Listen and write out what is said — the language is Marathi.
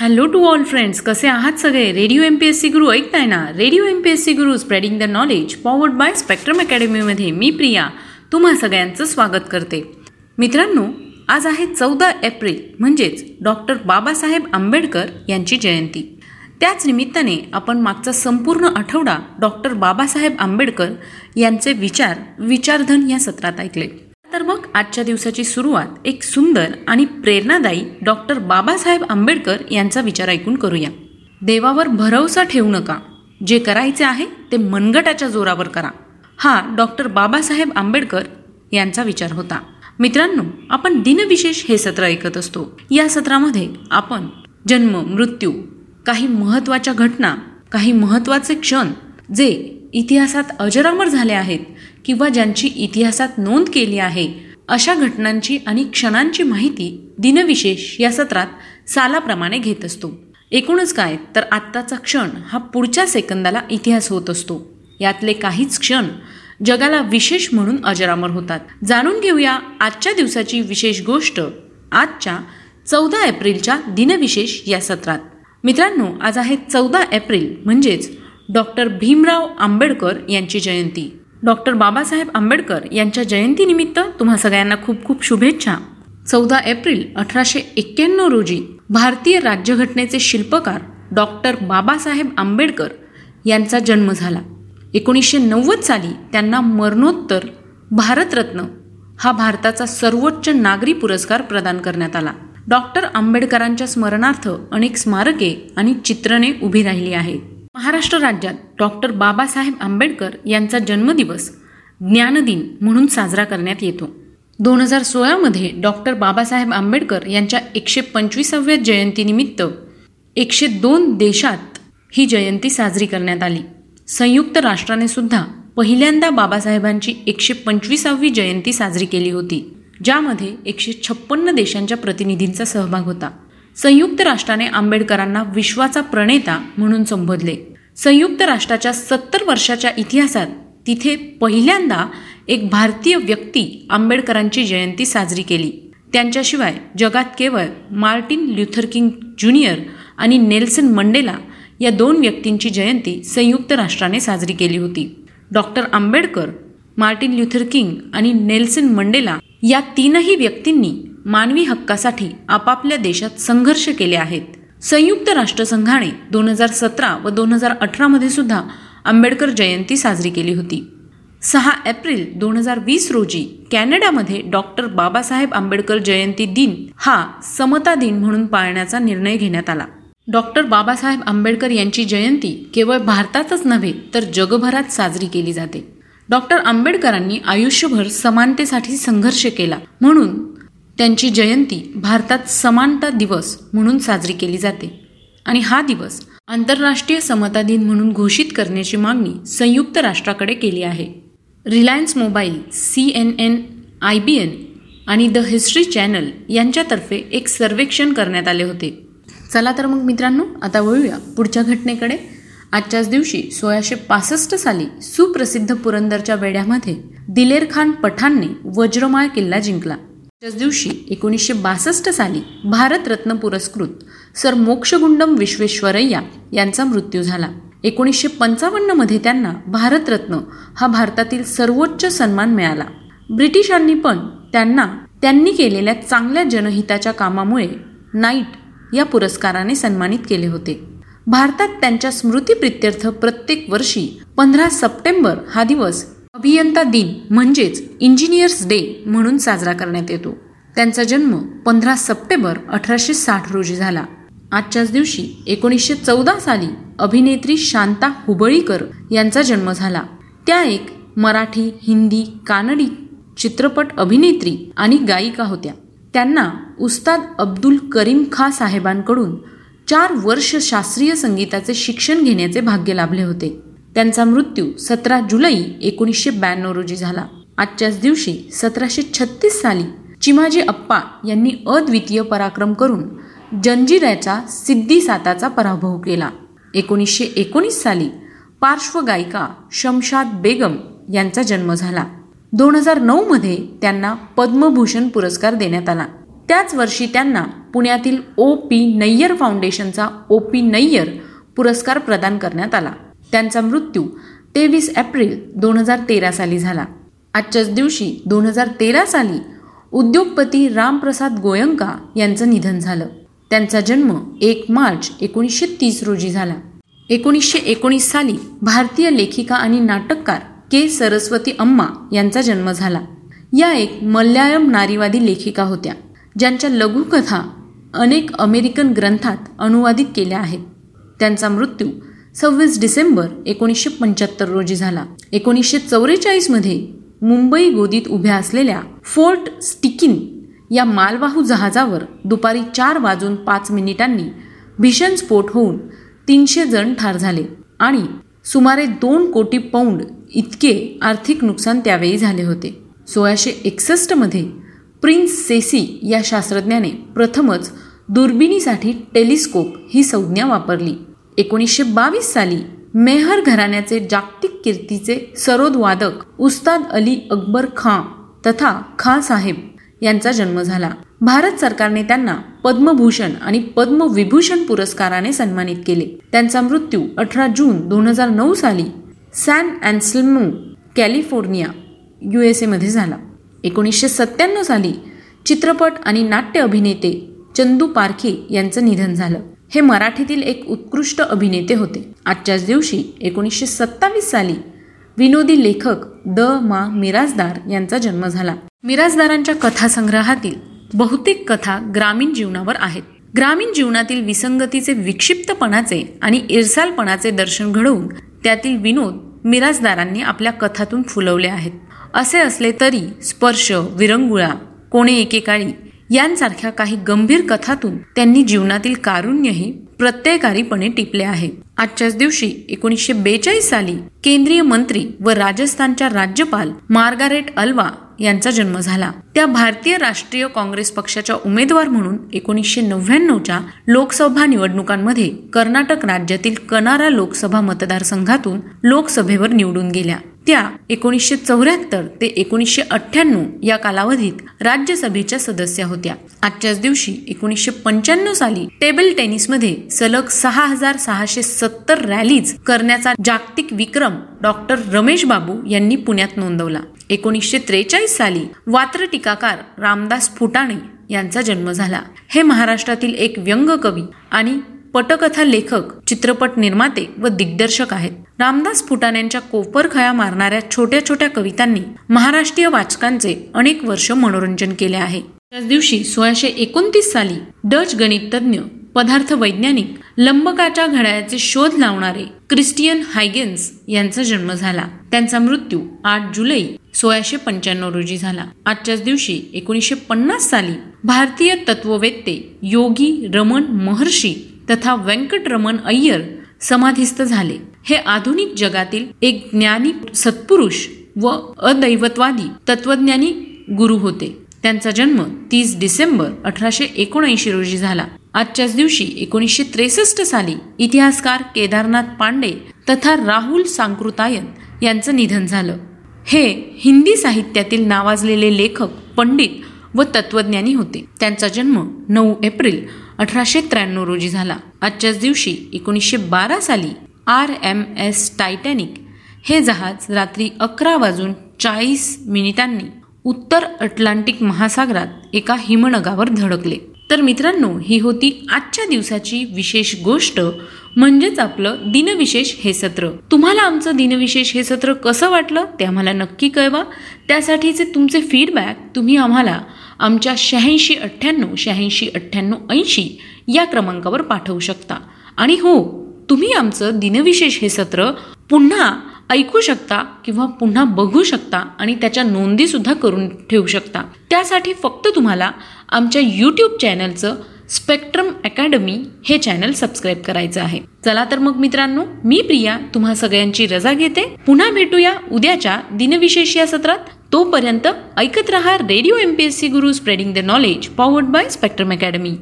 हॅलो टू ऑल फ्रेंड्स कसे आहात सगळे? Radio M P S C guru ऐकताय ना? Radio M P S C guru spreading the knowledge powered by Spectrum अकॅडमीमध्ये मी प्रिया तुम्हा सगळ्यांचं स्वागत करते. मित्रांनो आज आहे चौदा एप्रिल म्हणजेच डॉक्टर बाबासाहेब आंबेडकर यांची जयंती. त्याच निमित्ताने आपण मागचा संपूर्ण आठवडा डॉक्टर बाबासाहेब आंबेडकर यांचे विचार विचारधन या सत्रात ऐकले. तर मग आजच्या दिवसाची सुरुवात एक सुंदर आणि प्रेरणादायी डॉक्टर बाबासाहेब आंबेडकर यांचा विचार ऐकून करूया. देवावर भरवसा ठेवू नका. जे करायचे आहे ते मनगटाच्या जोरावर करा. हा डॉक्टर बाबासाहेब आंबेडकर यांचा विचार होता. मित्रांनो आपण दिनविशेष हे सत्र ऐकत असतो. या सत्रामध्ये आपण जन्म मृत्यू काही महत्त्वाच्या घटना काही महत्त्वाचे क्षण जे इतिहासात अजरामर झाले आहेत किंवा ज्यांची इतिहासात नोंद केली आहे अशा घटनांची आणि क्षणांची माहिती दिनविशेष या सत्रात सालाप्रमाणे घेत असतो. एकूणच काय तर आत्ताचा क्षण हा पुढच्या सेकंदाला इतिहास होत असतो. यातले काहीच क्षण जगाला विशेष म्हणून अजरामर होतात. जाणून घेऊया आजच्या दिवसाची विशेष गोष्ट आजच्या चौदा एप्रिलच्या दिनविशेष या सत्रात. मित्रांनो आज आहे चौदा एप्रिल म्हणजेच डॉक्टर भीमराव आंबेडकर यांची जयंती. डॉक्टर बाबासाहेब आंबेडकर यांच्या जयंतीनिमित्त तुम्हा सगळ्यांना खूप खूप शुभेच्छा. चौदा एप्रिल अठराशे एक्क्याण्णव रोजी भारतीय राज्यघटनेचे शिल्पकार डॉक्टर बाबासाहेब आंबेडकर यांचा जन्म झाला. एकोणीसशे नव्वद साली त्यांना मरणोत्तर भारतरत्न हा भारताचा सर्वोच्च नागरी पुरस्कार प्रदान करण्यात आला. डॉक्टर आंबेडकरांच्या स्मरणार्थ अनेक स्मारके आणि चित्रणे उभी राहिली आहेत. महाराष्ट्र राज्यात डॉक्टर बाबासाहेब आंबेडकर यांचा जन्मदिवस ज्ञानदिन म्हणून साजरा करण्यात येतो. दोन हजार सोळामध्ये डॉक्टर बाबासाहेब आंबेडकर यांच्या एकशे पंचवीसाव्या जयंतीनिमित्त एकशे दोन देशात ही जयंती साजरी करण्यात आली. संयुक्त राष्ट्राने सुद्धा पहिल्यांदा बाबासाहेबांची एकशे पंचवीसावी जयंती साजरी केली होती ज्यामध्ये एकशे छप्पन्न देशांच्या प्रतिनिधींचा सहभाग होता. संयुक्त राष्ट्राने आंबेडकरांना विश्वाचा प्रणेता म्हणून संबोधले. संयुक्त राष्ट्राच्या सत्तर वर्षाच्या इतिहासात तिथे पहिल्यांदा एक भारतीय व्यक्ती आंबेडकरांची जयंती साजरी केली. त्यांच्याशिवाय जगात केवळ मार्टिन ल्युथर किंग ज्युनियर आणि नेल्सन मंडेला या दोन व्यक्तींची जयंती संयुक्त राष्ट्राने साजरी केली होती. Doctor Ambedkar Martin Luther King आणि नेल्सन मंडेला या तीनही व्यक्तींनी मानवी हक्कासाठी आपापल्या देशात संघर्ष केले आहेत. संयुक्त राष्ट्रसंघाने दोन हजार सतरा व दोन हजार अठरामध्ये सुद्धा आंबेडकर जयंती साजरी केली होती. सहा एप्रिल दोन हजार वीस रोजी कॅनडामध्ये डॉक्टर बाबासाहेब आंबेडकर जयंती दिन हा समता दिन म्हणून पाळण्याचा निर्णय घेण्यात आला. डॉक्टर बाबासाहेब आंबेडकर यांची जयंती केवळ भारतातच नव्हे तर जगभरात साजरी केली जाते. डॉक्टर आंबेडकरांनी आयुष्यभर समानतेसाठी संघर्ष केला म्हणून त्यांची जयंती भारतात समानता दिवस म्हणून साजरी केली जाते. आणि हा दिवस आंतरराष्ट्रीय समता दिन म्हणून घोषित करण्याची मागणी संयुक्त राष्ट्राकडे केली आहे. Reliance mobile C N N I B N आणि द हिस्ट्री चॅनल यांच्यातर्फे एक सर्वेक्षण करण्यात आले होते. चला तर मग मित्रांनो आता वळूया पुढच्या घटनेकडे. आजच्याच दिवशी सोळाशे पासष्ट साली सुप्रसिद्ध पुरंदरच्या वेड्यामध्ये दिलेर खान पठाणने वज्रमाळ किल्ला जिंकला. त्याच दिवशी एकोणीसशे बासष्ट साली भारतरत्न पुरस्कृत सर मोक्षगुंडम विश्वेश्वरय्या यांचा मृत्यू झाला. एकोणीसशे पंचावन्नमध्ये त्यांना भारतरत्न हा भारतातील सर्वोच्च सन्मान मिळाला. ब्रिटिशांनी पण त्यांना त्यांनी केलेल्या चांगल्या जनहिताच्या कामामुळे नाईट या पुरस्काराने सन्मानित केले होते. भारतात त्यांच्या स्मृतीप्रित्यर्थ प्रत्येक वर्षी पंधरा सप्टेंबर हा दिवस अभियंता दिन म्हणजेच इंजिनियर्स डे म्हणून साजरा करण्यात येतो. त्यांचा जन्म पंधरा सप्टेंबर अठराशे साठ रोजी झाला. आजच्याच दिवशी एकोणीसशे चौदा साली अभिनेत्री शांता हुबळीकर यांचा जन्म झाला. त्या एक मराठी हिंदी कानडी चित्रपट अभिनेत्री आणि गायिका होत्या. त्यांना उस्ताद अब्दुल करीम खा साहेबांकडून चार वर्ष शास्त्रीय संगीताचे शिक्षण घेण्याचे भाग्य लाभले होते. त्यांचा मृत्यू सतरा जुलै एकोणीसशे ब्याण्णव रोजी झाला. आजच्याच दिवशी सतराशे छत्तीस साली चिमाजी अप्पा यांनी अद्वितीय पराक्रम करून जंजिराचा सिद्धी साताचा पराभव केला. एकोणीसशे एकोणीस साली पार्श्वगायिका शमशाद बेगम यांचा जन्म झाला. दोन हजार नऊमध्ये त्यांना पद्मभूषण पुरस्कार देण्यात आला. त्याच वर्षी त्यांना पुण्यातील ओ पी नय्यर फाउंडेशनचा ओ पी नय्यर पुरस्कार प्रदान करण्यात आला. त्यांचा मृत्यू तेवीस एप्रिल दोन हजार तेरा साली झाला. आजच्याच दिवशी दोन हजार तेरा साली उद्योगपती रामप्रसाद गोयंका यांचं निधन झालं. त्यांचा जन्म एक मार्च एकोणीसशे तीस रोजी झाला. एकोणीसशे एकोणीस साली भारतीय लेखिका आणि नाटककार के सरस्वती अम्मा यांचा जन्म झाला. या एक मल्याळम नारीवादी लेखिका होत्या. ज्यांच्या लघुकथा अनेक अमेरिकन ग्रंथात अनुवादित केल्या आहेत. त्यांचा मृत्यू सव्वीस डिसेंबर एकोणीसशे पंच्याहत्तर रोजी झाला. एकोणीसशे चौवेचाळीसमध्ये मुंबई गोदीत उभ्या असलेल्या फोर्ट स्टिकिन या मालवाहू जहाजावर दुपारी चार वाजून पाच मिनिटांनी भीषण स्फोट होऊन तीनशे जण ठार झाले आणि सुमारे दोन कोटी पौंड इतके आर्थिक नुकसान त्यावेळी झाले होते. सोळाशे एकसष्टमध्ये प्रिन्स सेसी या शास्त्रज्ञाने प्रथमच दुर्बिणीसाठी टेलिस्कोप ही संज्ञा वापरली. एकोणीसशे बावीस साली मेहर घराण्याचे जागतिक कीर्तीचे सरोद वादक उस्ताद अली अकबर खां तथा खां साहेब यांचा जन्म झाला. भारत सरकारने त्यांना पद्मभूषण आणि पद्मविभूषण पुरस्काराने सन्मानित केले. त्यांचा मृत्यू अठरा जून दोन हजार नऊ साली San Anselmo California U S एमध्ये झाला. एकोणीसशे सत्त्याण्णव साली चित्रपट आणि नाट्य अभिनेते चंदू पारखे यांचं निधन झालं. हे मराठीतील एक उत्कृष्ट अभिनेते होते. आजच्याच दिवशी एकोणीसशे सत्तावीस साली विनोदी लेखक द मा मिराजदार यांचा जन्म झाला. मिराजदारांच्या कथासंग्रहातील बहुतेक कथा ग्रामीण जीवनावर आहेत. ग्रामीण जीवनातील विसंगतीचे विक्षिप्तपणाचे आणि इरसालपणाचे दर्शन घडवून त्यातील विनोद मिराजदारांनी आपल्या कथातून फुलवले आहेत. असे असले तरी स्पर्श विरंगुळा कोणे एकेकाळी यांसारख्या काही गंभीर कथातून त्यांनी जीवनातील कारुण्यही प्रत्ययकारीपणे टिपले आहे. आजच्याच दिवशी एकोणीसशे बेचाळीस साली केंद्रीय मंत्री व राजस्थानच्या राज्यपाल मार्गारेट अल्वा यांचा जन्म झाला. त्या भारतीय राष्ट्रीय काँग्रेस पक्षाच्या उमेदवार म्हणून एकोणीसशे नव्याण्णवच्या लोकसभा निवडणुकांमध्ये कर्नाटक राज्यातील कनारा लोकसभा मतदारसंघातून लोकसभेवर निवडून गेल्या. त्या एकोणीसशे चौऱ्याहत्तर ते एकोणीसशे अठ्ठ्याण्णव या कालावधीत राज्यसभेच्या सदस्या होत्या. आजच्याच दिवशी एकोणीसशे पंच्याण्णव साली टेबल टेनिसमध्ये सलग सहा हजार सहाशे सत्तर रॅलीज करण्याचा जागतिक विक्रम डॉक्टर रमेश बाबू यांनी पुण्यात नोंदवला. एकोणीसशे त्रेचाळीस साली वात्र टीकाकार रामदास फुटाणे यांचा जन्म झाला. हे महाराष्ट्रातील एक व्यंग कवी आणि पटकथा लेखक चित्रपट निर्माते व दिग्दर्शक आहेत. रामदास फुटाण्यांच्या कोपरखया मारणाऱ्या छोट्या छोट्या कवितांनी महाराष्ट्रीय वाचकांचे अनेक वर्ष मनोरंजन केले आहे. त्याच दिवशी सोळाशे एकोणतीस साली डच गणित तज्ज्ञ पदार्थ वैज्ञानिक लंबकाच्या घड्याळाचे शोध लावणारे क्रिस्टियन हायगेन्स यांचा जन्म झाला. त्यांचा मृत्यू आठ जुलै सोळाशे पंच्याण्णव रोजी झाला. आजच्याच दिवशी एकोणीसशे पन्नास साली भारतीय तत्ववेत्ते योगी रमण महर्षी तथा व्यंकटरमण अय्यर समाधिस्थ झाले. हे आधुनिक जगातील एक ज्ञानी सत्पुरुष व अदैवतवादी तत्वज्ञानी गुरु होते. त्यांचा जन्म तीस डिसेंबर अठराशे एकोणऐंशी रोजी झाला. आजच्याच दिवशी एकोणीसशे त्रेसष्ट साली इतिहासकार केदारनाथ पांडे तथा राहुल सांकृतायन यांचं निधन झालं. हे हिंदी साहित्यातील नावाजलेले लेखक पंडित व तत्वज्ञानी होते. त्यांचा जन्म नऊ एप्रिल अठराशे त्र्याण्णव रोजी झाला. आजच्याच दिवशी एकोणीसशे बारा साली आर एम एस टायटॅनिक हे जहाज रात्री अकरा वाजून चाळीस मिनिटांनी उत्तर अटलांटिक महासागरात एका हिमनगावर धडकले. तर मित्रांनो ही होती आजच्या दिवसाची विशेष गोष्ट. म्हणजेच आपलं दिनविशेष हे सत्र. तुम्हाला आमचं दिनविशेष हे सत्र कसं वाटलं ते आम्हाला नक्की कळवा. त्यासाठीचे तुमचे फीडबॅक तुम्ही आम्हाला आमच्या शहाऐंशी अठ्ठ्याण्णव शहाऐंशी अठ्ठ्याण्णव ऐंशी या क्रमांकावर पाठवू शकता. आणि हो तुम्ही आमचं दिनविशेष हे सत्र पुन्हा ऐकू शकता किंवा पुन्हा बघू शकता आणि त्याच्या नोंदीसुद्धा करून ठेवू शकता. त्यासाठी फक्त तुम्हाला आमच्या यूट्यूब चॅनलचं स्पेक्ट्रम अकॅडमी हे चॅनल सबस्क्राईब करायचं आहे. चला तर मग मित्रांनो मी प्रिया तुम्हा सगळ्यांची रजा घेते. पुन्हा भेटूया उद्याच्या दिनविशेष या सत्रात. तोपर्यंत ऐकत रहा radio M P S C Guru spreading the knowledge powered by Spectrum Academy